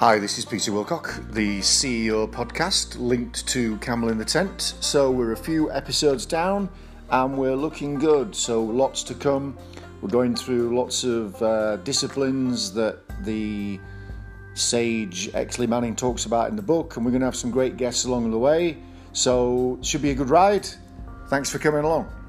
Hi, this is Peter Wilcock, the CEO podcast, linked to Camel in the Tent. So we're a few episodes down and we're looking good. So lots to come. We're going through lots of uh, disciplines that the sage Exley Manning talks about in the book, and we're going to have some great guests along the way. So, should be a good ride. Thanks for coming along.